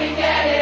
Can get it.